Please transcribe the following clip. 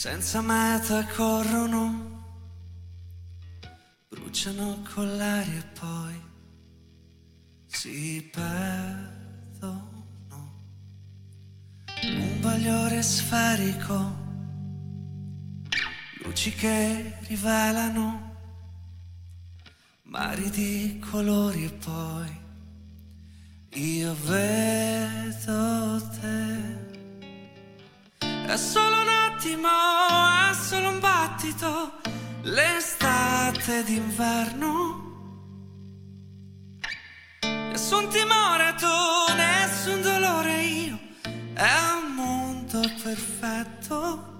senza meta corrono, bruciano con l'aria e poi si perdono. Un bagliore sferico, luci che rivelano mari di colori e poi io vedo È solo un attimo, è solo un battito, l'estate d'inverno. Nessun timore tu, nessun dolore io, è un mondo perfetto.